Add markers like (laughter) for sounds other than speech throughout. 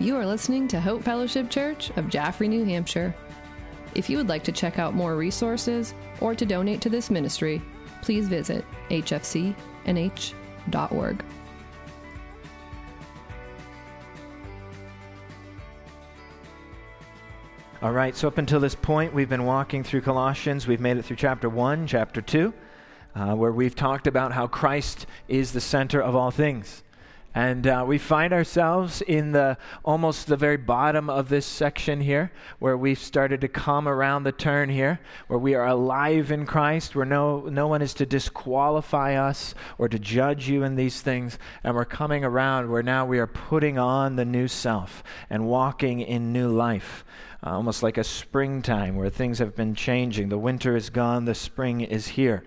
You are listening to Hope Fellowship Church of Jaffrey, New Hampshire. If you would like to check out more resources or to donate to this ministry, please visit hfcnh.org. All right, so up until this point, we've been walking through Colossians. We've made it through chapter 1, chapter 2, uh, where we've talked about how Christ is the center of all things. And uh, we find ourselves in the almost the very bottom of this section here, where we've started to come around the turn here, where we are alive in Christ, where no, no one is to disqualify us or to judge you in these things. And we're coming around where now we are putting on the new self and walking in new life uh, almost like a springtime where things have been changing. The winter is gone, the spring is here.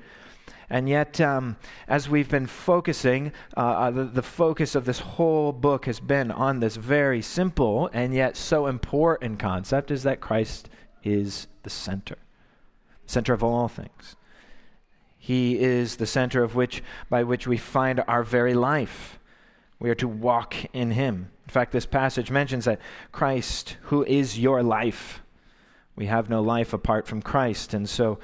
And yet, um, as we've been focusing, uh, uh, the, the, focus of this whole book has been on this very simple and yet so important concept is that Christ is the center, center of all things. He is the center of which, by which we find our very life. We are to walk in Him. In fact, this passage mentions that Christ, who is your life, we have no life apart from Christ. And so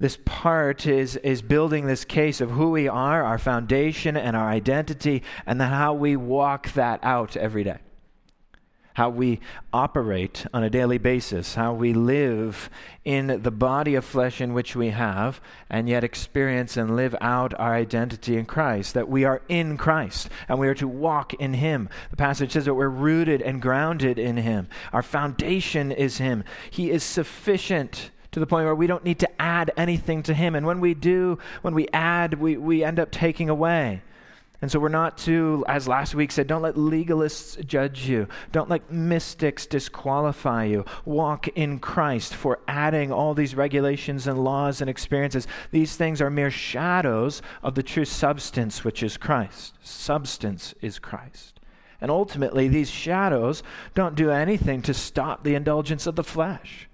this part is, is building this case of who we are, our foundation, and our identity, and then how we walk that out every day how we operate on a daily basis, how we live in the body of flesh in which we have, and yet experience and live out our identity in Christ, that we are in Christ and we are to walk in Him. The passage says that we're rooted and grounded in Him. Our foundation is Him. He is sufficient to the point where we don't need to add anything to Him. And when we do, when we add, we, we end up taking away. And so we're not to, as last week said, don't let legalists judge you. Don't let mystics disqualify you. Walk in Christ for adding all these regulations and laws and experiences. These things are mere shadows of the true substance, which is Christ. Substance is Christ. And ultimately, these shadows don't do anything to stop the indulgence of the flesh.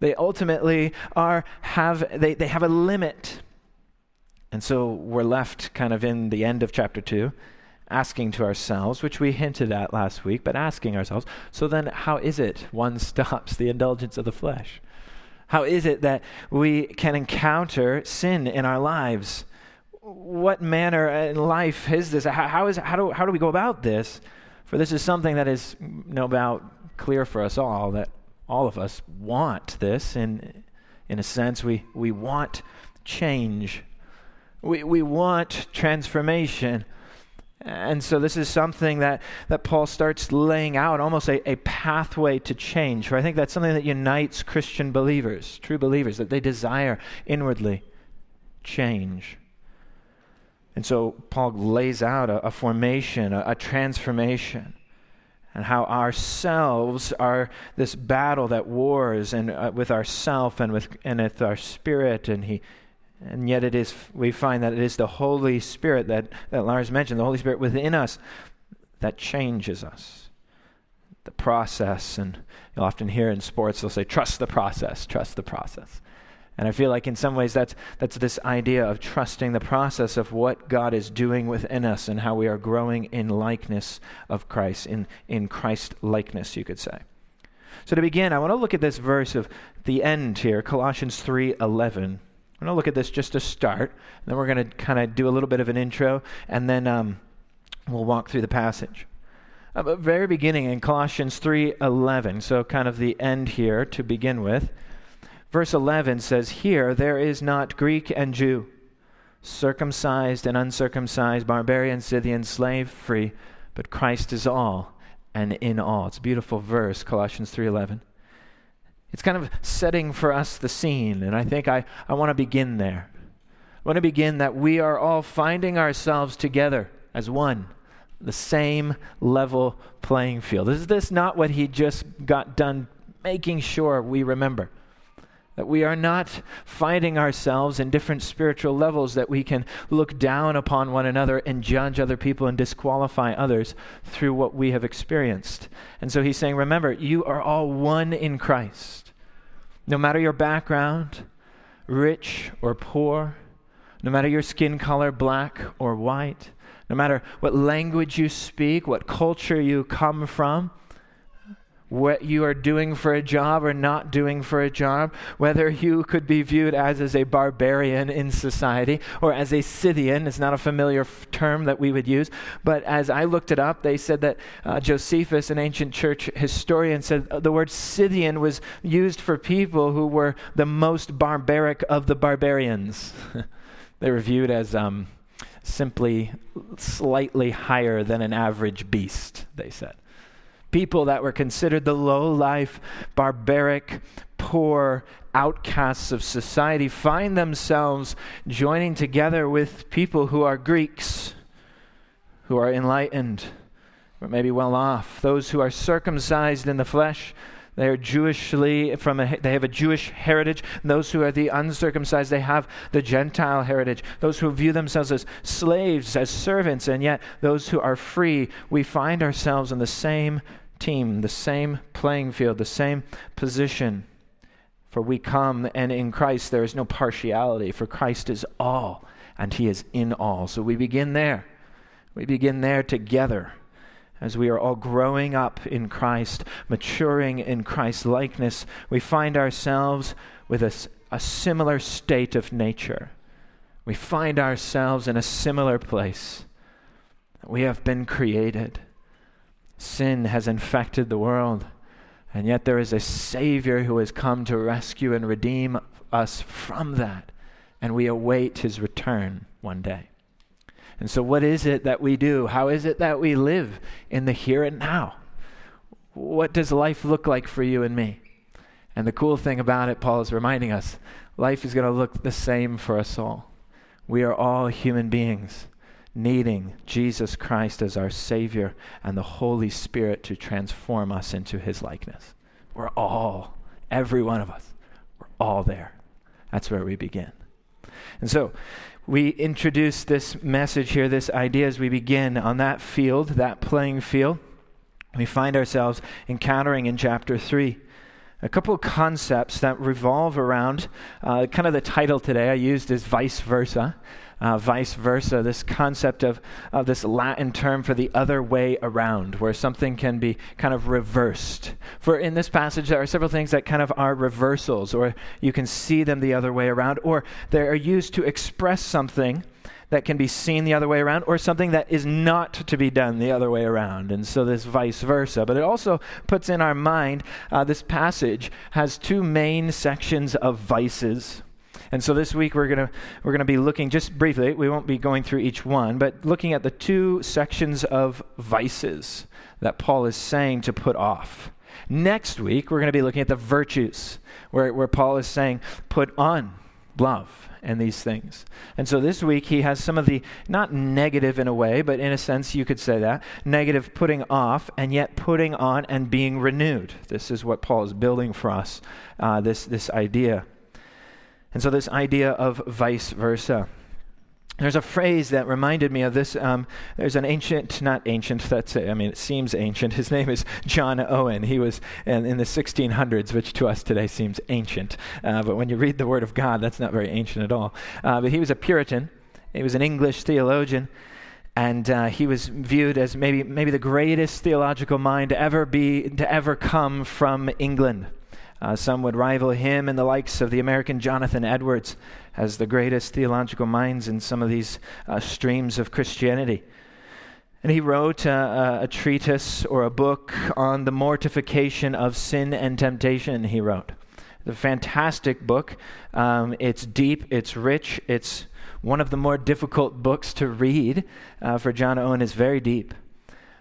They ultimately are, have, they, they have a limit and so we're left kind of in the end of chapter 2, asking to ourselves, which we hinted at last week, but asking ourselves, so then how is it one (laughs) stops the indulgence of the flesh? How is it that we can encounter sin in our lives? What manner in life is this? How, how, is, how, do, how do we go about this? For this is something that is no doubt clear for us all, that all of us want this. In, in a sense, we, we want change we, we want transformation. And so this is something that, that Paul starts laying out, almost a, a pathway to change. For I think that's something that unites Christian believers, true believers, that they desire inwardly change. And so Paul lays out a, a formation, a, a transformation, and how ourselves are this battle that wars and uh, with ourself and with and with our spirit, and he and yet it is we find that it is the Holy Spirit that, that Lars mentioned, the Holy Spirit within us that changes us. The process, and you'll often hear in sports they'll say, trust the process, trust the process. And I feel like in some ways that's, that's this idea of trusting the process of what God is doing within us and how we are growing in likeness of Christ, in, in Christ likeness, you could say. So to begin, I want to look at this verse of the end here, Colossians 3:11. I'm going to look at this just to start, and then we're going to kind of do a little bit of an intro, and then um, we'll walk through the passage. Uh, but very beginning in Colossians 3:11, so kind of the end here to begin with. Verse 11 says, "Here there is not Greek and Jew, circumcised and uncircumcised, barbarian, Scythian, slave, free, but Christ is all and in all." It's a beautiful verse, Colossians 3:11. It's kind of setting for us the scene, and I think I, I want to begin there. I want to begin that we are all finding ourselves together as one, the same level playing field. Is this not what he just got done making sure we remember? That we are not finding ourselves in different spiritual levels, that we can look down upon one another and judge other people and disqualify others through what we have experienced. And so he's saying, remember, you are all one in Christ. No matter your background, rich or poor, no matter your skin color, black or white, no matter what language you speak, what culture you come from, what you are doing for a job or not doing for a job, whether you could be viewed as, as a barbarian in society or as a Scythian. It's not a familiar f- term that we would use, but as I looked it up, they said that uh, Josephus, an ancient church historian, said uh, the word Scythian was used for people who were the most barbaric of the barbarians. (laughs) they were viewed as um, simply slightly higher than an average beast, they said people that were considered the low life, barbaric, poor outcasts of society find themselves joining together with people who are Greeks, who are enlightened, or maybe well off, those who are circumcised in the flesh. They are Jewishly from a, they have a Jewish heritage. Those who are the uncircumcised, they have the Gentile heritage. Those who view themselves as slaves, as servants, and yet those who are free, we find ourselves in the same team, the same playing field, the same position. For we come, and in Christ there is no partiality, for Christ is all, and He is in all. So we begin there. We begin there together as we are all growing up in Christ, maturing in Christ's likeness. We find ourselves with a, a similar state of nature. We find ourselves in a similar place. We have been created Sin has infected the world, and yet there is a Savior who has come to rescue and redeem us from that, and we await his return one day. And so, what is it that we do? How is it that we live in the here and now? What does life look like for you and me? And the cool thing about it, Paul is reminding us life is going to look the same for us all. We are all human beings needing Jesus Christ as our Savior and the Holy Spirit to transform us into His likeness. We're all, every one of us, we're all there. That's where we begin. And so, we introduce this message here, this idea as we begin on that field, that playing field. We find ourselves encountering in chapter 3 a couple of concepts that revolve around uh, kind of the title today I used is vice versa uh, vice versa, this concept of, of this Latin term for the other way around, where something can be kind of reversed. For in this passage, there are several things that kind of are reversals, or you can see them the other way around, or they are used to express something that can be seen the other way around, or something that is not to be done the other way around. And so this vice versa. But it also puts in our mind uh, this passage has two main sections of vices. And so this week we're going to we're going to be looking just briefly, we won't be going through each one, but looking at the two sections of vices that Paul is saying to put off. Next week we're going to be looking at the virtues where, where Paul is saying put on love and these things. And so this week he has some of the, not negative in a way, but in a sense you could say that, negative putting off and yet putting on and being renewed. This is what Paul is building for us, uh, this, this idea. And so, this idea of vice versa. There's a phrase that reminded me of this. Um, there's an ancient, not ancient, that's it. I mean, it seems ancient. His name is John Owen. He was in, in the 1600s, which to us today seems ancient. Uh, but when you read the Word of God, that's not very ancient at all. Uh, but he was a Puritan, he was an English theologian. And uh, he was viewed as maybe, maybe the greatest theological mind to ever be to ever come from England. Uh, some would rival him and the likes of the American Jonathan Edwards as the greatest theological minds in some of these uh, streams of Christianity. And he wrote a, a, treatise or a book on the mortification of sin and temptation, he wrote. The fantastic book. Um, it's deep, it's rich, it's one of the more difficult books to read uh, for John Owen, is very deep.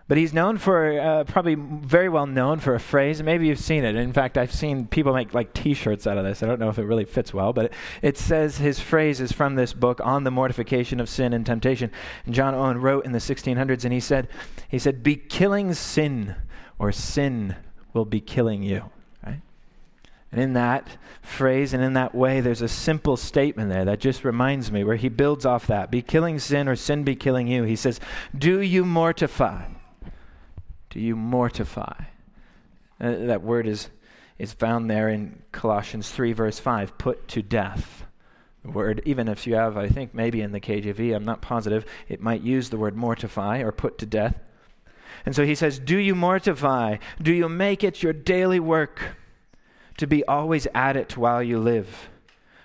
But he's known for, uh, probably very well known for a phrase. Maybe you've seen it. In fact, I've seen people make like t shirts out of this. I don't know if it really fits well, but it, it says his phrase is from this book on the mortification of sin and temptation. And John Owen wrote in the 1600s, and he said, he said, Be killing sin, or sin will be killing you. And in that phrase and in that way, there's a simple statement there that just reminds me where he builds off that. Be killing sin, or sin be killing you. He says, Do you mortify? Do you mortify? Uh, that word is, is found there in Colossians 3, verse 5 put to death. The word, even if you have, I think maybe in the KJV, I'm not positive, it might use the word mortify or put to death. And so he says, Do you mortify? Do you make it your daily work to be always at it while you live?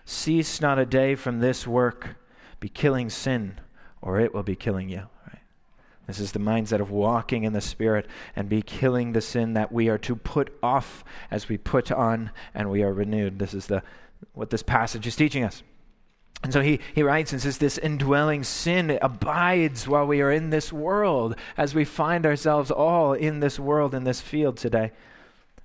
Cease not a day from this work. Be killing sin, or it will be killing you. This is the mindset of walking in the Spirit and be killing the sin that we are to put off as we put on and we are renewed. This is the, what this passage is teaching us. And so he, he writes and says, This indwelling sin abides while we are in this world, as we find ourselves all in this world, in this field today.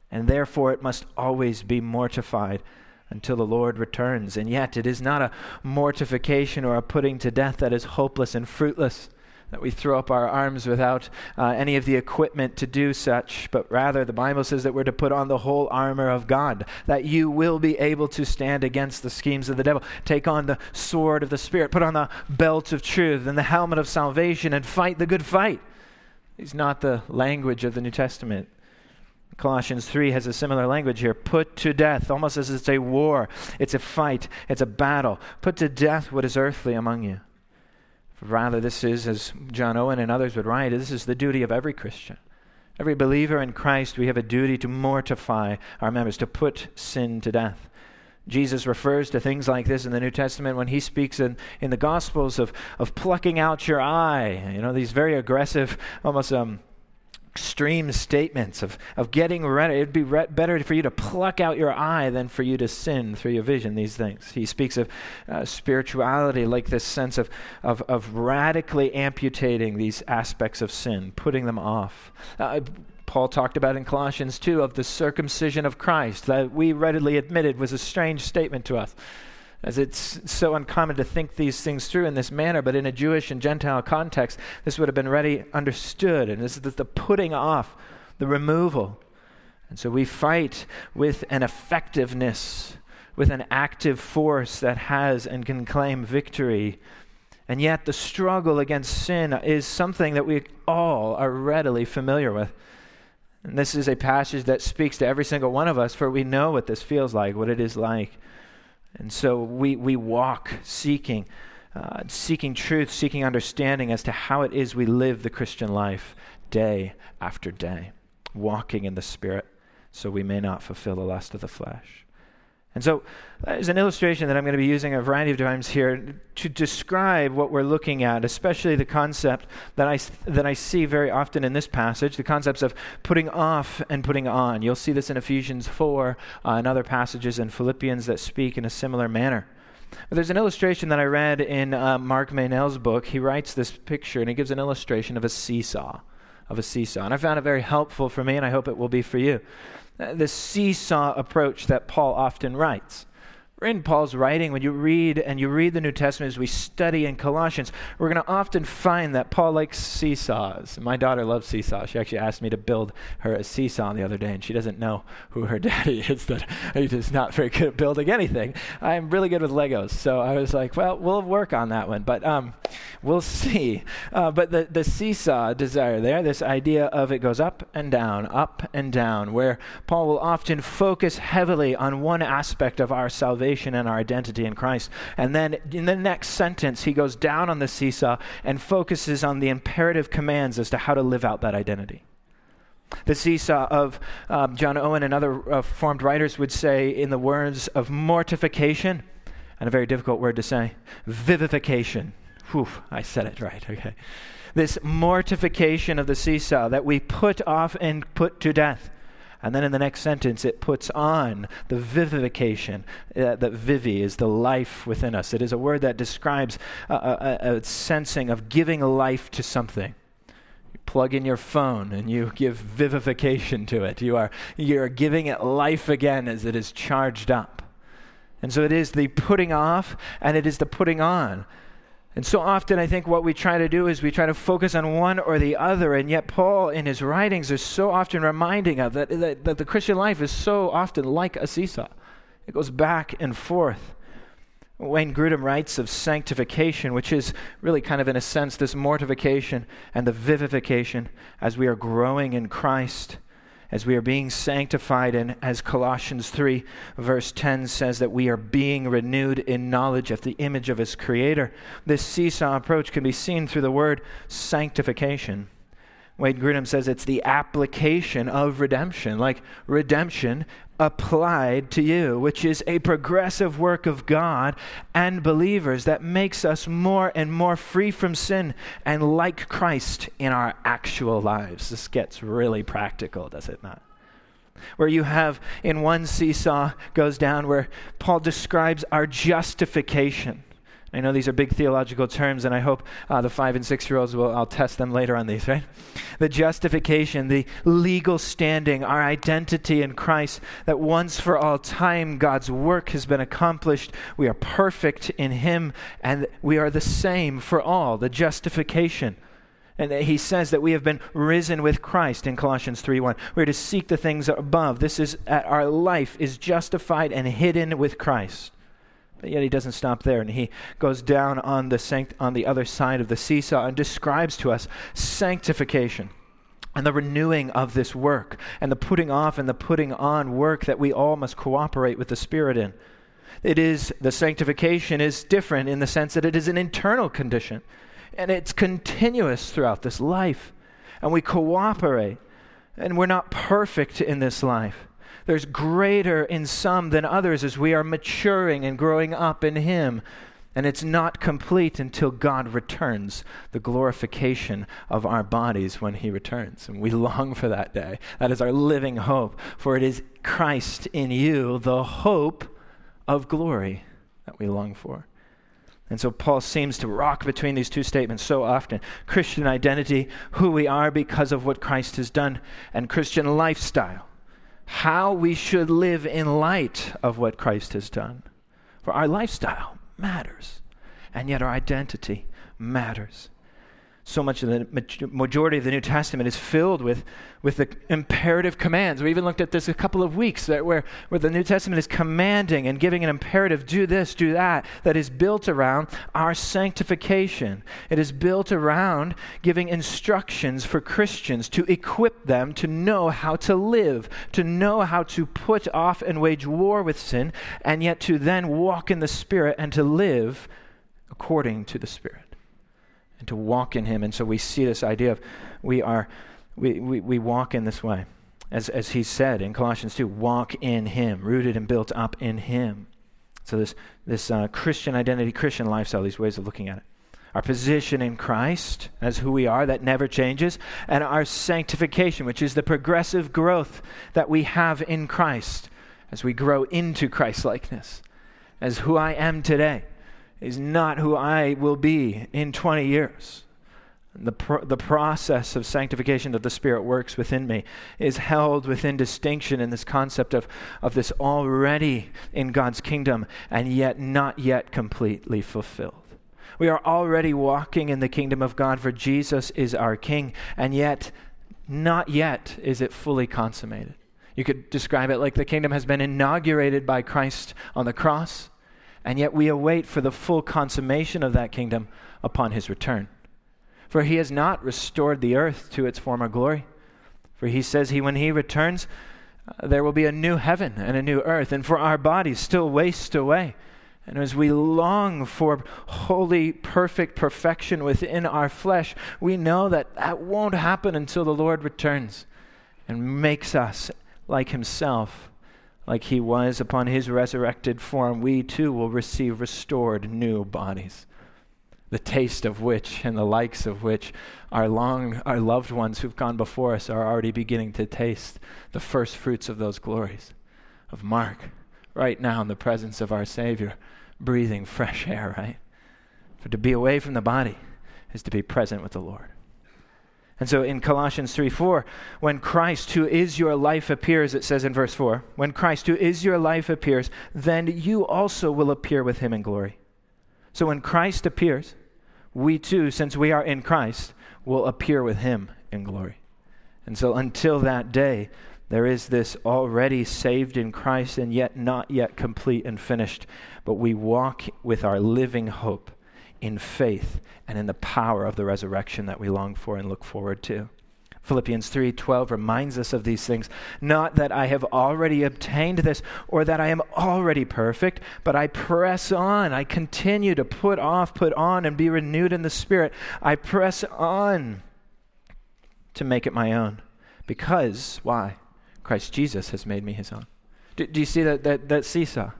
And therefore it must always be mortified until the Lord returns. And yet it is not a mortification or a putting to death that is hopeless and fruitless that we throw up our arms without uh, any of the equipment to do such, but rather the Bible says that we're to put on the whole armor of God, that you will be able to stand against the schemes of the devil. Take on the sword of the Spirit, put on the belt of truth and the helmet of salvation, and fight the good fight. It's not the language of the New Testament. Colossians 3 has a similar language here. Put to death, almost as it's a war. It's a fight. It's a battle. Put to death what is earthly among you. Rather, this is, as John Owen and others would write, this is the duty of every Christian. Every believer in Christ, we have a duty to mortify our members, to put sin to death. Jesus refers to things like this in the New Testament when he speaks in, in the Gospels of, of plucking out your eye. You know, these very aggressive, almost um, extreme statements of, of getting ready. It'd be re- better for you to pluck out your eye than for you to sin through your vision, these things. He speaks of uh, spirituality like this sense of, of, of radically amputating these aspects of sin, putting them off. Uh, Paul talked about in Colossians 2 of the circumcision of Christ that we readily admitted was a strange statement to us as it's so uncommon to think these things through in this manner, but in a Jewish and Gentile context, this would have been ready understood. And this is the putting off, the removal. And so we fight with an effectiveness, with an active force that has and can claim victory. And yet, the struggle against sin is something that we all are readily familiar with. And this is a passage that speaks to every single one of us, for we know what this feels like, what it is like. And so we, we walk seeking, uh, seeking truth, seeking understanding as to how it is we live the Christian life day after day, walking in the Spirit so we may not fulfill the lust of the flesh. And so, as an illustration that I'm going to be using a variety of times here to describe what we're looking at, especially the concept that I, that I see very often in this passage, the concepts of putting off and putting on. You'll see this in Ephesians 4 uh, and other passages in Philippians that speak in a similar manner. But there's an illustration that I read in uh, Mark Meynell's book. He writes this picture and he gives an illustration of a seesaw, of a seesaw. And I found it very helpful for me, and I hope it will be for you Uh, the seesaw approach that Paul often writes in Paul's writing, when you read and you read the New Testament as we study in Colossians, we're going to often find that Paul likes seesaws. My daughter loves seesaws. She actually asked me to build her a seesaw the other day, and she doesn't know who her (laughs) daddy is. That he's not very good at building anything. I'm really good with Legos, so I was like, well, we'll work on that one, but um, we'll (laughs) see. Uh, but the the seesaw desire there, this idea of it goes up and down, up and down, where Paul will often focus heavily on one aspect of our salvation salvation and our identity in Christ. And then in the next sentence, he goes down on the seesaw and focuses on the imperative commands as to how to live out that identity. The seesaw of um, John Owen and other uh, formed writers would say, in the words of mortification, and a very difficult word to say, vivification. Whew, I said it right, okay. This mortification of the seesaw that we put off and put to death. And then in the next sentence, it puts on the vivification. Uh, that vivi is the life within us. It is a word that describes a, a, a sensing of giving life to something. You plug in your phone and you give vivification to it. You are, you are giving it life again as it is charged up. And so it is the putting off and it is the putting on. And so often, I think what we try to do is we try to focus on one or the other, and yet Paul, in his writings, is so often reminding of that, that, that the Christian life is so often like a seesaw. It goes back and forth. Wayne Grudem writes of sanctification, which is really kind of, in a sense, this mortification and the vivification as we are growing in Christ as we are being sanctified, and as Colossians 3, verse 10 says, that we are being renewed in knowledge of the image of His Creator. This seesaw approach can be seen through the word sanctification. Wayne Grudem says it's the application of redemption, like redemption applied to you, which is a progressive work of God and believers that makes us more and more free from sin and like Christ in our actual lives. This gets really practical, does it not? Where you have in one seesaw goes down where Paul describes our justification I know these are big theological terms, and I hope uh, the five and six year olds will, I'll test them later on these, (laughs) right? The justification, the legal standing, our identity in Christ, that once for all time God's work has been accomplished. We are perfect in Him, and we are the same for all. The justification. And he says that we have been risen with Christ in Colossians 3:1. We're to seek the things above. This is our life is justified and hidden with Christ. But yet he doesn't stop there, and he goes down on the, sanct- on the other side of the seesaw and describes to us sanctification and the renewing of this work and the putting off and the putting on work that we all must cooperate with the Spirit in. It is, the sanctification is different in the sense that it is an internal condition and it's continuous throughout this life. And we cooperate, and we're not perfect in this life there's greater in some than others as we are maturing and growing up in Him. And it's not complete until God returns the glorification of our bodies when He returns. And we long for that day. That is our living hope. For it is Christ in you, the hope of glory that we long for. And so Paul seems to rock between these two statements so often Christian identity, who we are because of what Christ has done, and Christian lifestyle how we should live in light of what Christ has done. For our lifestyle matters, and yet our identity matters so much of the majority of the New Testament is filled with, with the imperative commands. We even looked at this a couple of weeks that where, where the New Testament is commanding and giving an imperative do this, do that, that is built around our sanctification. It is built around giving instructions for Christians to equip them to know how to live, to know how to put off and wage war with sin, and yet to then walk in the Spirit and to live according to the Spirit and to walk in Him. And so we see this idea of we are, we, we, we walk in this way. As, as he said in Colossians 2, walk in Him, rooted and built up in Him. So this, this uh, Christian identity, Christian lifestyle, these ways of looking at it. Our position in Christ as who we are, that never changes, and our sanctification, which is the progressive growth that we have in Christ as we grow into Christ likeness, as who I am today is not who I will be in 20 years. The, the process of sanctification that the Spirit works within me is held within distinction in this concept of, of this already in God's kingdom and yet not yet completely fulfilled. We are already walking in the kingdom of God, for Jesus is our King, and yet not yet is it fully consummated. You could describe it like the kingdom has been inaugurated by Christ on the cross and yet we await for the full consummation of that kingdom upon his return. For he has not restored the earth to its former glory. For he says he when he returns uh, there will be a new heaven and a new earth and for our bodies still waste away. And as we long for holy, perfect perfection within our flesh, we know that that won't happen until the Lord returns and makes us like himself like he was upon his resurrected form, we too will receive restored new bodies, the taste of which and the likes of which our long our loved ones who've gone before us are already beginning to taste the first fruits of those glories of Mark right now in the presence of our Savior, breathing fresh air, right? For to be away from the body is to be present with the Lord. And so in Colossians 3 4, when Christ, who is your life, appears, it says in verse 4, when Christ, who is your life, appears, then you also will appear with him in glory. So when Christ appears, we too, since we are in Christ, will appear with him in glory. And so until that day, there is this already saved in Christ and yet not yet complete and finished, but we walk with our living hope in faith and in the power of the resurrection that we long for and look forward to. Philippians 3:12 reminds us of these things, not that I have already obtained this or that I am already perfect, but I press on. I continue to put off, put on and be renewed in the spirit. I press on to make it my own. Because, why? Christ Jesus has made me his own. Do, do you see that, that, that seesaw?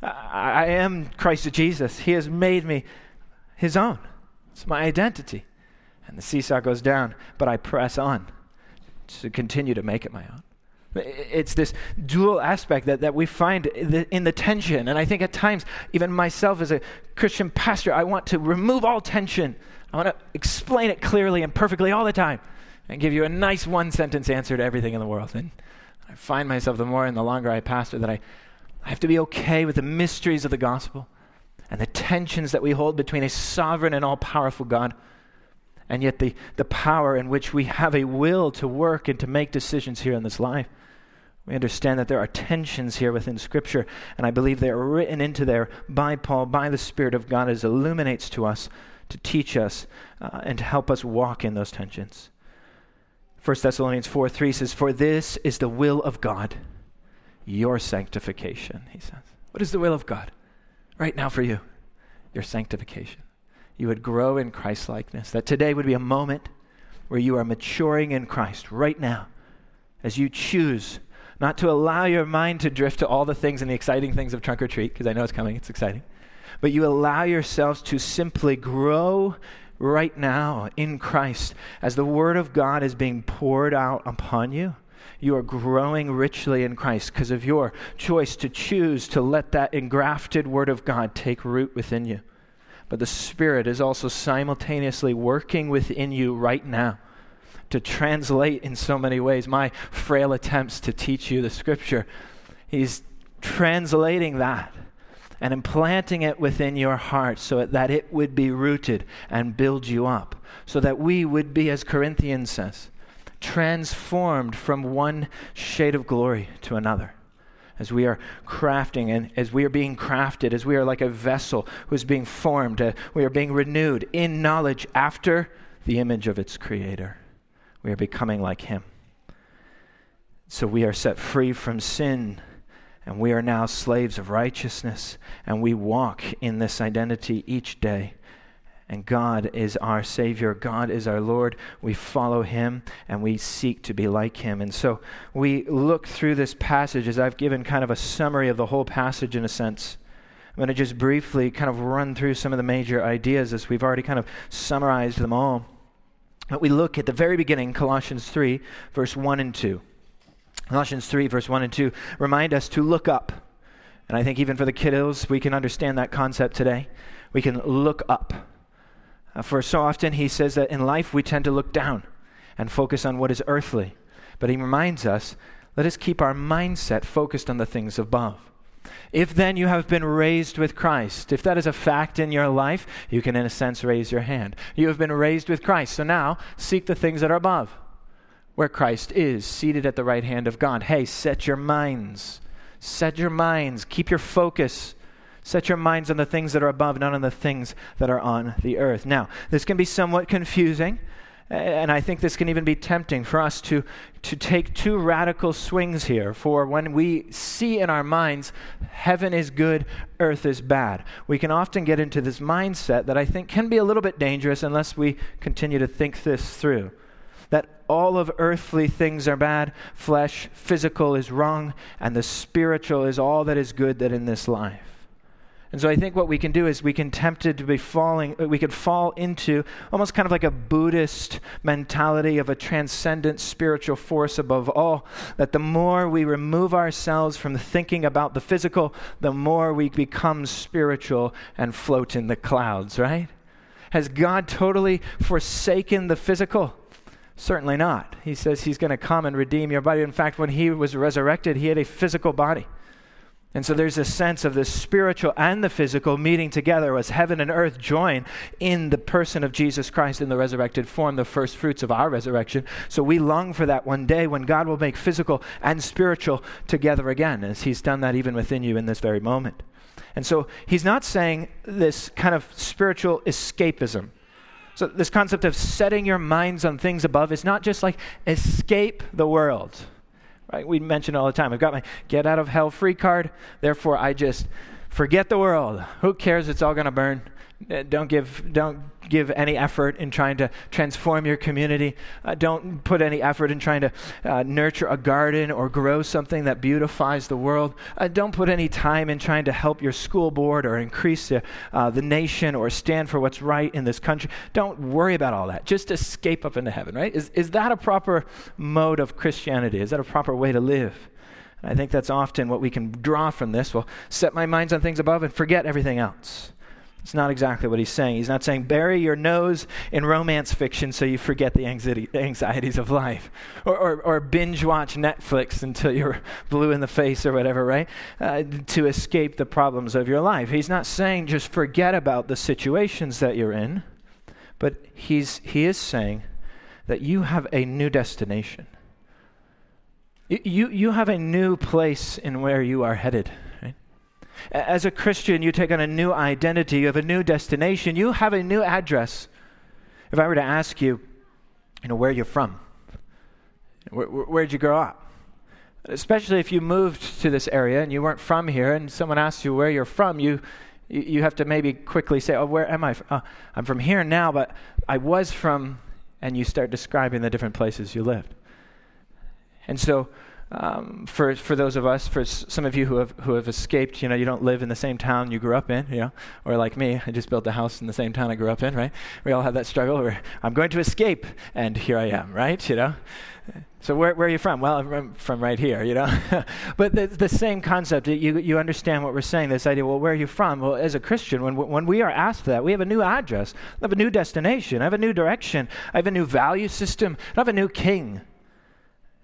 I, I am Christ Jesus. He has made me his own. It's my identity. And the seesaw goes down, but I press on to continue to make it my own. It's this dual aspect that, that we find in the tension. And I think at times, even myself as a Christian pastor, I want to remove all tension. I want to explain it clearly and perfectly all the time and give you a nice one sentence answer to everything in the world. And I find myself the more and the longer I pastor that I, I have to be okay with the mysteries of the gospel and the tensions that we hold between a sovereign and all powerful God and yet the, the power in which we have a will to work and to make decisions here in this life. We understand that there are tensions here within Scripture, and I believe they are written into there by Paul, by the Spirit of God, as illuminates to us to teach us uh, and to help us walk in those tensions. 1 Thessalonians 4 3 says, For this is the will of God, your sanctification, he says. What is the will of God right now for you? Your sanctification. You would grow in Christ likeness. That today would be a moment where you are maturing in Christ right now as you choose not to allow your mind to drift to all the things and the exciting things of trunk or treat, because I know it's coming, it's exciting. But you allow yourselves to simply grow right now in Christ as the Word of God is being poured out upon you. You are growing richly in Christ because of your choice to choose to let that engrafted Word of God take root within you. But the Spirit is also simultaneously working within you right now to translate in so many ways my frail attempts to teach you the scripture. He's translating that and implanting it within your heart so that it would be rooted and build you up, so that we would be, as Corinthians says, transformed from one shade of glory to another. As we are crafting and as we are being crafted, as we are like a vessel who's being formed, uh, we are being renewed in knowledge after the image of its creator. We are becoming like Him. So we are set free from sin, and we are now slaves of righteousness, and we walk in this identity each day. And God is our Savior. God is our Lord. We follow Him and we seek to be like Him. And so we look through this passage as I've given kind of a summary of the whole passage in a sense. I'm going to just briefly kind of run through some of the major ideas as we've already kind of summarized them all. But we look at the very beginning, Colossians 3, verse 1 and 2. Colossians 3, verse 1 and 2 remind us to look up. And I think even for the kiddos, we can understand that concept today. We can look up. Uh, for so often, he says that in life we tend to look down and focus on what is earthly. But he reminds us let us keep our mindset focused on the things above. If then you have been raised with Christ, if that is a fact in your life, you can, in a sense, raise your hand. You have been raised with Christ. So now seek the things that are above, where Christ is, seated at the right hand of God. Hey, set your minds. Set your minds. Keep your focus. Set your minds on the things that are above, not on the things that are on the earth. Now, this can be somewhat confusing and I think this can even be tempting for us to, to take two radical swings here. For when we see in our minds, heaven is good, earth is bad, we can often get into this mindset that I think can be a little bit dangerous unless we continue to think this through. That all of earthly things are bad, flesh, physical is wrong, and the spiritual is all that is good that in this life. And so I think what we can do is we can tempted to be falling, uh, we could fall into almost kind of like a Buddhist mentality of a transcendent spiritual force above all. That the more we remove ourselves from thinking about the physical, the more we become spiritual and float in the clouds, right? Has God totally forsaken the physical? Certainly not. He says he's going to come and redeem your body. In fact, when he was resurrected, he had a physical body. And so there's a sense of the spiritual and the physical meeting together as heaven and earth join in the person of Jesus Christ in the resurrected form, the first fruits of our resurrection. So we long for that one day when God will make physical and spiritual together again, as He's done that even within you in this very moment. And so He's not saying this kind of spiritual escapism. So, this concept of setting your minds on things above is not just like escape the world Right? We mention it all the time. I've got my get out of hell free card. Therefore, I just forget the world. Who cares? It's all going to burn. Uh, don't give, don't give any effort in trying to transform your community. Uh, don't put any effort in trying to uh, nurture a garden or grow something that beautifies the world. Uh, don't put any time in trying to help your school board or increase the, uh, the nation or stand for what's right in this country. Don't worry about all that. Just escape up into heaven, right? Is, is that a proper mode of Christianity? Is that a proper way to live? I think that's often what we can draw from this. Well, set my minds on things above and forget everything else. It's not exactly what he's saying. He's not saying bury your nose in romance fiction so you forget the anxieties of life, or, or, or, binge watch Netflix until you're (laughs) blue in the face or whatever, right? Uh, to escape the problems of your life. He's not saying just forget about the situations that you're in, but he's, he is saying that you have a new destination. You, you have a new place in where you are headed. As a Christian, you take on a new identity, you have a new destination, you have a new address. If I were to ask you, you know, where you're from, where, where'd you grow up? Especially if you moved to this area and you weren't from here, and someone asks you where you're from, you you have to maybe quickly say, "Oh, where am I? Oh, I'm from here now, but I was from," and you start describing the different places you lived. And so, um, for for those of us, for some of you who have who have escaped, you know, you don't live in the same town you grew up in, you know, or like me, I just built a house in the same town I grew up in, right? We all have that struggle where I'm going to escape, and here I am, right? You know. So where, where are you from? Well, I'm from right here, you know. (laughs) but the, the same concept. You, you understand what we're saying. This idea. Well, where are you from? Well, as a Christian, when when we are asked that, we have a new address. I have a new destination. I have a new direction. I have a new value system. I have a new king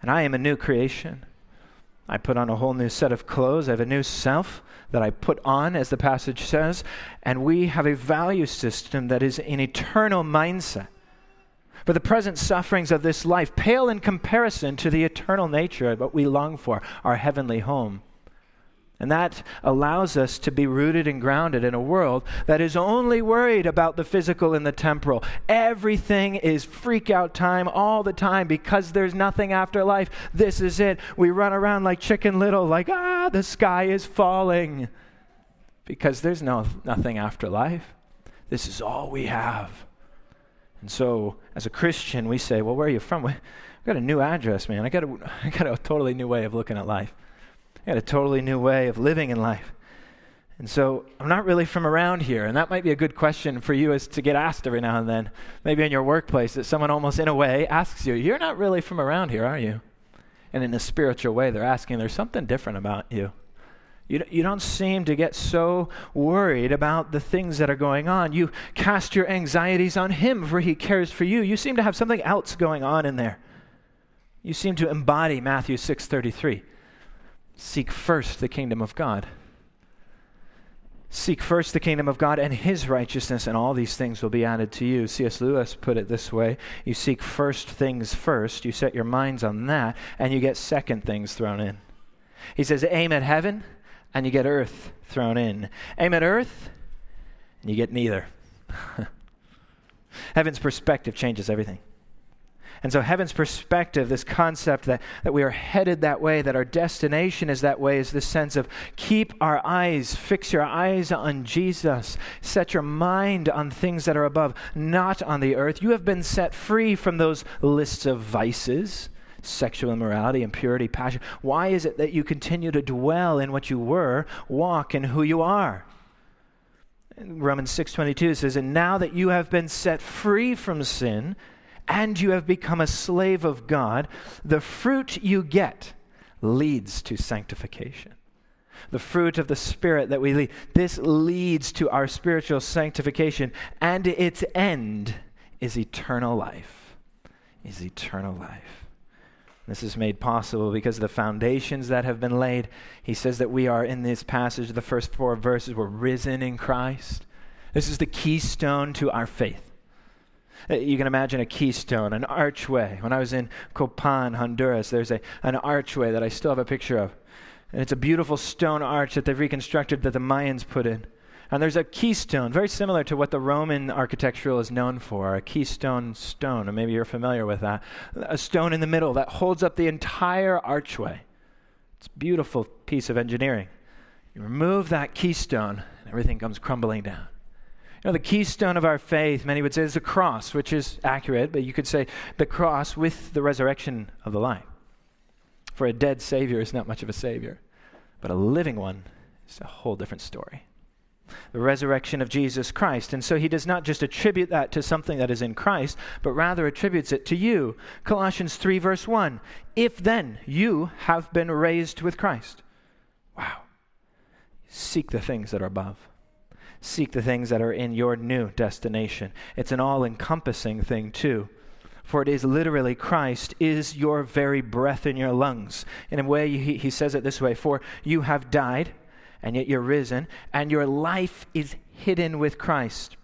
and I am a new creation. I put on a whole new set of clothes. I have a new self that I put on, as the passage says, and we have a value system that is an eternal mindset. For the present sufferings of this life pale in comparison to the eternal nature of what we long for, our heavenly home. And that allows us to be rooted and grounded in a world that is only worried about the physical and the temporal. Everything is freak out time all the time because there's nothing after life. This is it. We run around like chicken little, like, ah, the sky is falling. Because there's no, nothing after life. This is all we have. And so, as a Christian, we say, well, where are you from? (laughs) We've got a new address, man. I got a, (laughs) I got a totally new way of looking at life. I had a totally new way of living in life. And so I'm not really from around here. And that might be a good question for you as to get asked every now and then. Maybe in your workplace that someone almost in a way asks you, You're not really from around here, are you? And in a spiritual way, they're asking, There's something different about you. You, you don't seem to get so worried about the things that are going on. You cast your anxieties on Him, for He cares for you. You seem to have something else going on in there. You seem to embody Matthew 6:33. Seek first the kingdom of God. Seek first the kingdom of God and his righteousness, and all these things will be added to you. C.S. Lewis put it this way You seek first things first, you set your minds on that, and you get second things thrown in. He says, Aim at heaven, and you get earth thrown in. Aim at earth, and you get neither. (laughs) Heaven's perspective changes everything. And so, heaven's perspective, this concept that, that we are headed that way, that our destination is that way, is this sense of keep our eyes, fix your eyes on Jesus, set your mind on things that are above, not on the earth. You have been set free from those lists of vices sexual immorality, impurity, passion. Why is it that you continue to dwell in what you were, walk in who you are? Romans 6:22 says, "And now that you have been set free from sin and you have become a slave of God, the fruit you get leads to sanctification. The fruit of the Spirit that we lead, this leads to our spiritual sanctification, and its end is eternal life. Is eternal life. This is made possible because of the foundations that have been laid. He says that we are in this passage, the first four verses, we're risen in Christ. This is the keystone to our faith. Uh, you can imagine a keystone, an archway. When I was in Copan, Honduras, there's a, an archway that I still have a picture of. And it's a beautiful stone arch that they've reconstructed that the Mayans put in. And there's a keystone, very similar to what the Roman architectural is known for, a keystone stone, and maybe you're familiar with that. A stone in the middle that holds up the entire archway. It's a beautiful piece of engineering. You remove that keystone, and everything comes crumbling down. You know, the keystone of our faith, many would say, is the cross, which is accurate, but you could say the cross with the resurrection of the life. For a dead Savior is not much of a Savior, but a living one is a whole different story. The resurrection of Jesus Christ. And so he does not just attribute that to something that is in Christ, but rather attributes it to you. Colossians 3, verse 1. If then you have been raised with Christ. Wow. Seek the things that are above seek the things that are in your new destination. It's an all encompassing thing, too. For it is literally Christ is your very breath in your lungs. In a way, he, he says it this way For you have died, and yet you're risen, and your life is hidden with Christ.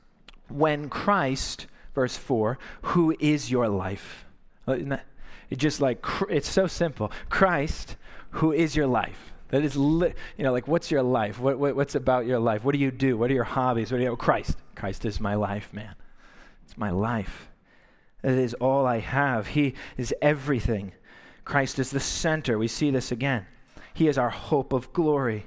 When Christ, verse 4, who is your life? It's just like, it's so simple. Christ, who is your life? That is, li- you know, like, what's your life? What, what, what's about your life? What do you do? What are your hobbies? What do you, oh, Christ. Christ is my life, man. It's my life. It is all I have. He is everything. Christ is the center. We see this again. He is our hope of glory.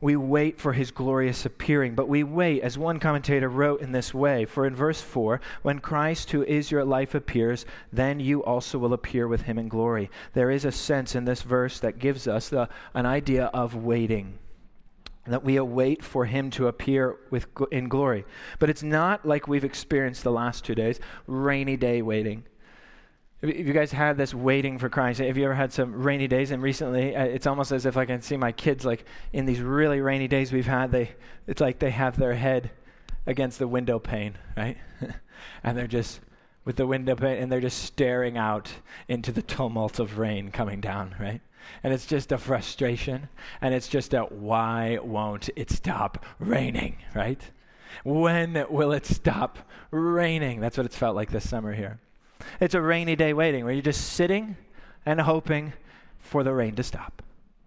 We wait for his glorious appearing, but we wait, as one commentator wrote in this way For in verse 4, when Christ, who is your life, appears, then you also will appear with him in glory. There is a sense in this verse that gives us the, an idea of waiting that we await for him to appear with in glory. But it's not like we've experienced the last two days, rainy day waiting. Have you guys had this waiting for Christ? Have you ever had some rainy days? And recently, uh, it's almost as if I can see my kids like in these really rainy days we've had. They, it's like they have their head against the window pane, right? (laughs) and they're just with the window pane, and they're just staring out into the tumult of rain coming down, right? And it's just a frustration, and it's just a why won't it stop raining, right? When will it stop raining? That's what it's felt like this summer here. It's a rainy day waiting where you're just sitting and hoping for the rain to stop.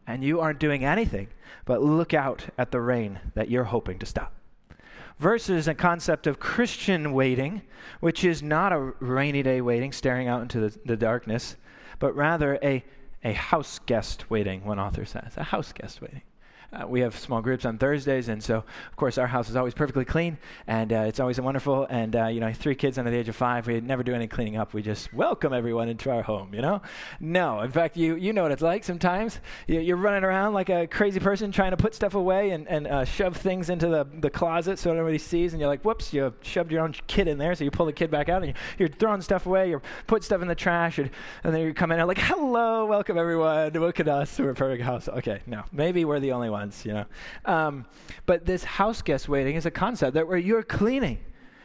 And you aren't doing anything but look out at the rain that you're hoping to stop. Versus a concept of Christian waiting, which is not a rainy day waiting, staring out into the, the darkness, but rather a, a house guest waiting, one author says. A house guest waiting. Uh, we have small groups on Thursdays, and so of course our house is always perfectly clean, and uh, it's always wonderful. And uh, you know, three kids under the age of five, we never do any cleaning up. We just welcome everyone into our home. You know, no. In fact, you you know what it's like. Sometimes you, are running around like a crazy person trying to put stuff away and and uh, shove things into the the closet so nobody sees, and you're like, whoops, you shoved your own kid in there. So you pull the kid back out, and you're, throwing stuff away. You're putting stuff in the trash, and, and then you come in and like, hello, welcome everyone. Look at us. We're a perfect house. Okay, no, maybe we're the only ones ones, you know. Um, but this house guest waiting is a concept that where you're cleaning,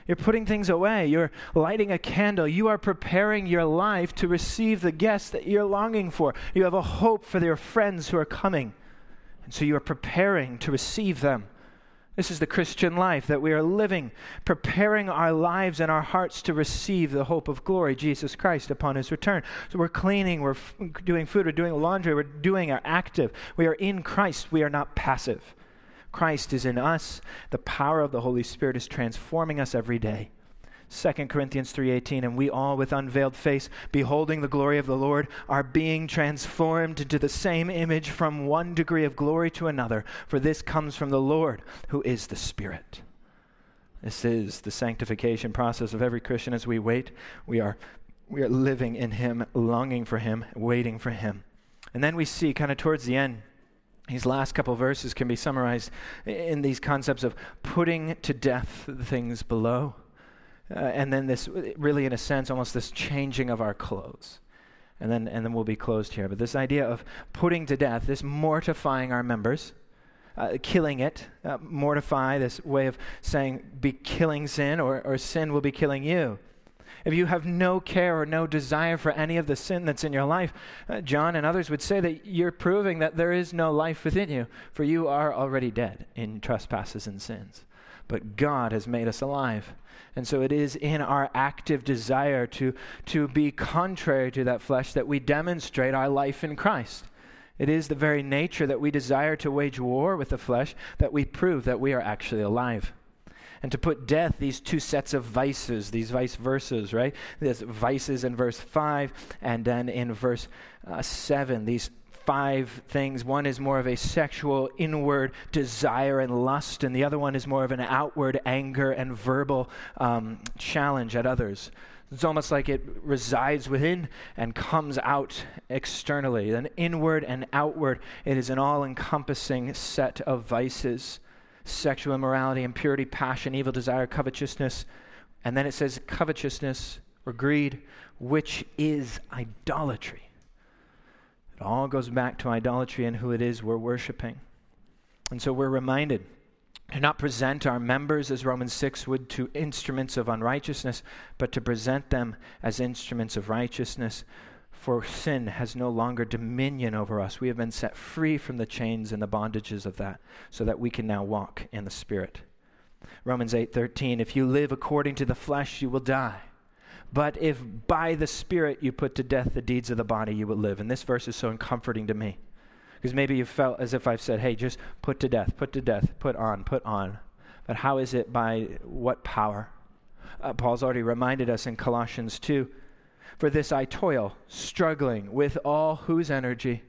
you're putting things away, you're lighting a candle, you are preparing your life to receive the guests that you're longing for. You have a hope for your friends who are coming. And so you are preparing to receive them. This is the Christian life that we are living, preparing our lives and our hearts to receive the hope of glory, Jesus Christ, upon his return. So we're cleaning, we're f- doing food, we're doing laundry, we're doing our active. We are in Christ, we are not passive. Christ is in us. The power of the Holy Spirit is transforming us every day. 2 Corinthians 3:18 and we all with unveiled face beholding the glory of the Lord are being transformed into the same image from one degree of glory to another for this comes from the Lord who is the Spirit. This is the sanctification process of every Christian as we wait we are we are living in him longing for him waiting for him. And then we see kind of towards the end these last couple verses can be summarized in these concepts of putting to death the things below uh, and then this, really, in a sense, almost this changing of our clothes. And then, and then we'll be closed here. But this idea of putting to death, this mortifying our members, uh, killing it, uh, mortify, this way of saying, be killing sin, or, or sin will be killing you. If you have no care or no desire for any of the sin that's in your life, uh, John and others would say that you're proving that there is no life within you, for you are already dead in trespasses and sins. But God has made us alive. And so it is in our active desire to, to be contrary to that flesh that we demonstrate our life in Christ. It is the very nature that we desire to wage war with the flesh that we prove that we are actually alive. And to put death, these two sets of vices, these vice verses, right? There's vices in verse 5, and then in verse uh, 7, these five things. One is more of a sexual, inward desire and lust, and the other one is more of an outward anger and verbal um, challenge at others. It's almost like it resides within and comes out externally. An inward and outward, it is an all encompassing set of vices sexual immorality, impurity, passion, evil desire, covetousness. And then it says covetousness or greed, which is idolatry. It all goes back to idolatry and who it is we're worshiping. And so we're reminded to not present our members, as Romans 6 would, to instruments of unrighteousness, but to present them as instruments of righteousness. For sin has no longer dominion over us. We have been set free from the chains and the bondages of that, so that we can now walk in the Spirit. Romans 8:13 If you live according to the flesh you will die but if by the spirit you put to death the deeds of the body you will live. And this verse is so comforting to me. Because maybe you felt as if I've said hey just put to death put to death put on put on. But how is it by what power? Uh, Paul's already reminded us in Colossians 2 for this I toil struggling with all whose energy?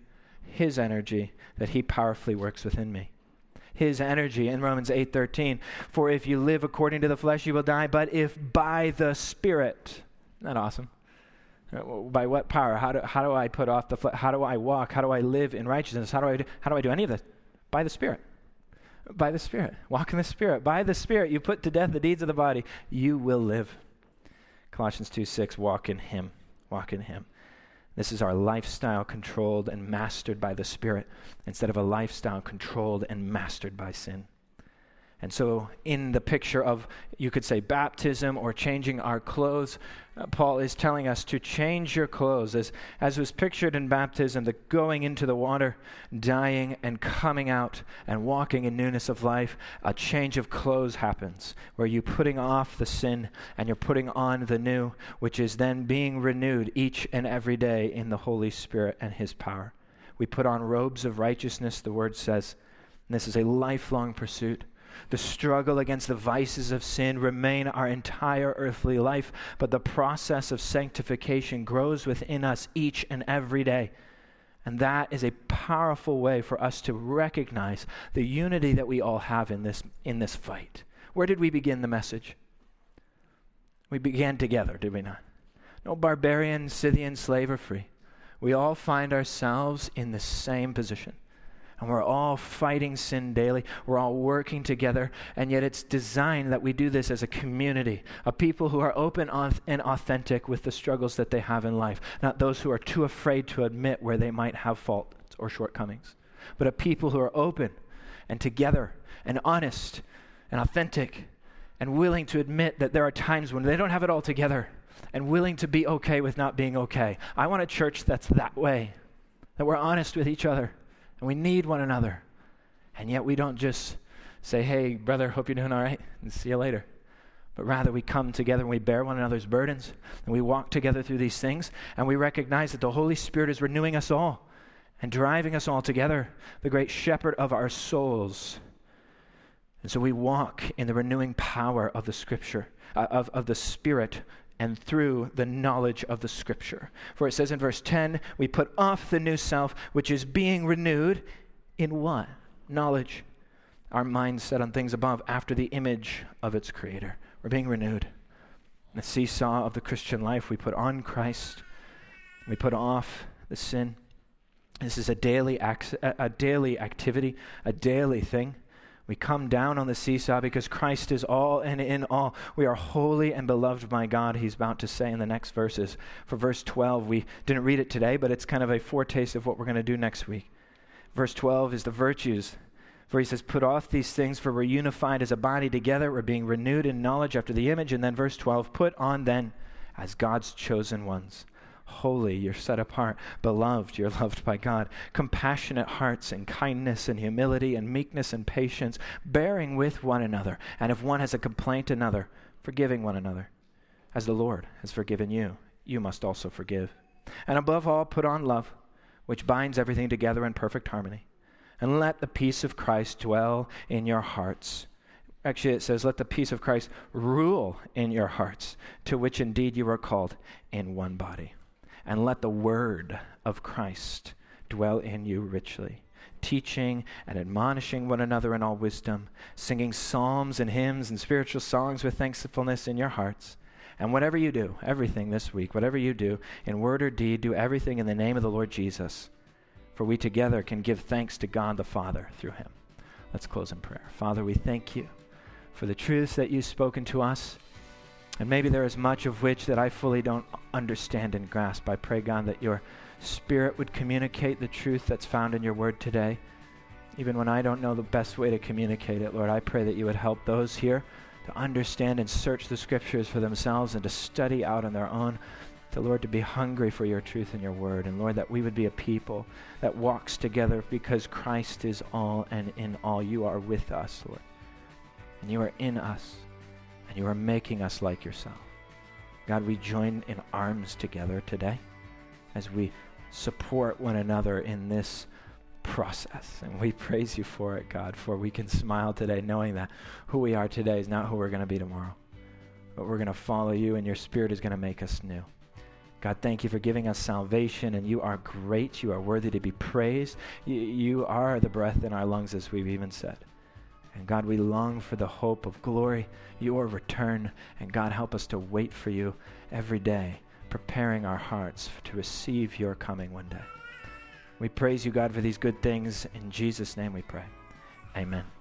His energy that he powerfully works within me. His energy in Romans 8:13 for if you live according to the flesh you will die. But if by the spirit isn't that awesome? Uh, by what power? How do, how do I put off the how do I walk? How do I live in righteousness? How do I do, how do I do any of this? By the spirit. By the spirit. Walk in the spirit. By the spirit you put to death the deeds of the body. You will live. Colossians 2 6 walk in him. Walk in him. This is our lifestyle controlled and mastered by the Spirit instead of a lifestyle controlled and mastered by sin. And so, in the picture of, you could say, baptism or changing our clothes, uh, Paul is telling us to change your clothes. As, as was pictured in baptism, the going into the water, dying, and coming out and walking in newness of life, a change of clothes happens where you're putting off the sin and you're putting on the new, which is then being renewed each and every day in the Holy Spirit and His power. We put on robes of righteousness, the word says. And this is a lifelong pursuit the struggle against the vices of sin remain our entire earthly life, but the process of sanctification grows within us each and every day. And that is a powerful way for us to recognize the unity that we all have in this, in this fight. Where did we begin the message? We began together, did we not? No barbarian, Scythian, slave, or free. We all find ourselves in the same position and we're all fighting sin daily. We're all working together, and yet it's designed that we do this as a community, a people who are open and authentic with the struggles that they have in life, not those who are too afraid to admit where they might have faults or shortcomings, but a people who are open and together and honest and authentic and willing to admit that there are times when they don't have it all together and willing to be okay with not being okay. I want a church that's that way, that we're honest with each other and we need one another. And yet we don't just say, hey, brother, hope you're doing all right, and see you later. But rather, we come together and we bear one another's burdens, and we walk together through these things, and we recognize that the Holy Spirit is renewing us all and driving us all together, the great shepherd of our souls. And so we walk in the renewing power of the Scripture, uh, of, of the Spirit and through the knowledge of the Scripture. For it says in verse 10, we put off the new self, which is being renewed in what? Knowledge. Our mind set on things above, after the image of its Creator. We're being renewed. The seesaw of the Christian life, we put on Christ, we put off the sin. This is a daily, ac- a daily activity, a daily thing. We come down on the seesaw because Christ is all and in all. We are holy and beloved by God, he's about to say in the next verses. For verse 12, we didn't read it today, but it's kind of a foretaste of what we're going to do next week. Verse 12 is the virtues. For he says, Put off these things, for we're unified as a body together. We're being renewed in knowledge after the image. And then verse 12, Put on then as God's chosen ones holy, you're set apart, beloved, you're loved by God, compassionate hearts and kindness and humility and meekness and patience, bearing with one another, and if one has a complaint another, forgiving one another. As the Lord has forgiven you, you must also forgive. And above all, put on love, which binds everything together in perfect harmony. And let the peace of Christ dwell in your hearts. Actually, it says, Let the peace of Christ rule in your hearts, to which indeed you are called in one body and let the word of Christ dwell in you richly, teaching and admonishing one another in all wisdom, singing psalms and hymns and spiritual songs with thankfulness in your hearts. And whatever you do, everything this week, whatever you do, in word or deed, do everything in the name of the Lord Jesus. For we together can give thanks to God the Father through him. Let's close in prayer. Father, we thank you for the truths that you've spoken to us. And maybe there is much of which that I fully don't understand and grasp. I pray, God, that your Spirit would communicate the truth that's found in your word today. Even when I don't know the best way to communicate it, Lord, I pray that you would help those here to understand and search the scriptures for themselves and to study out on their own. To Lord, to be hungry for your truth and your word. And Lord, that we would be a people that walks together because Christ is all and in all. You are with us, Lord. And you are in us. You are making us like yourself. God, we join in arms together today as we support one another in this process. And we praise you for it, God, for we can smile today knowing that who we are today is not who we're going to be tomorrow. But we're going to follow you, and your Spirit is going to make us new. God, thank you for giving us salvation, and you are great. You are worthy to be praised. You, you are the breath in our lungs, as we've even said. And God, we long for the hope of glory, your return. And God, help us to wait for you every day preparing our hearts to receive your coming one day. We praise you, God, for these good things. In Jesus' name we pray. Amen.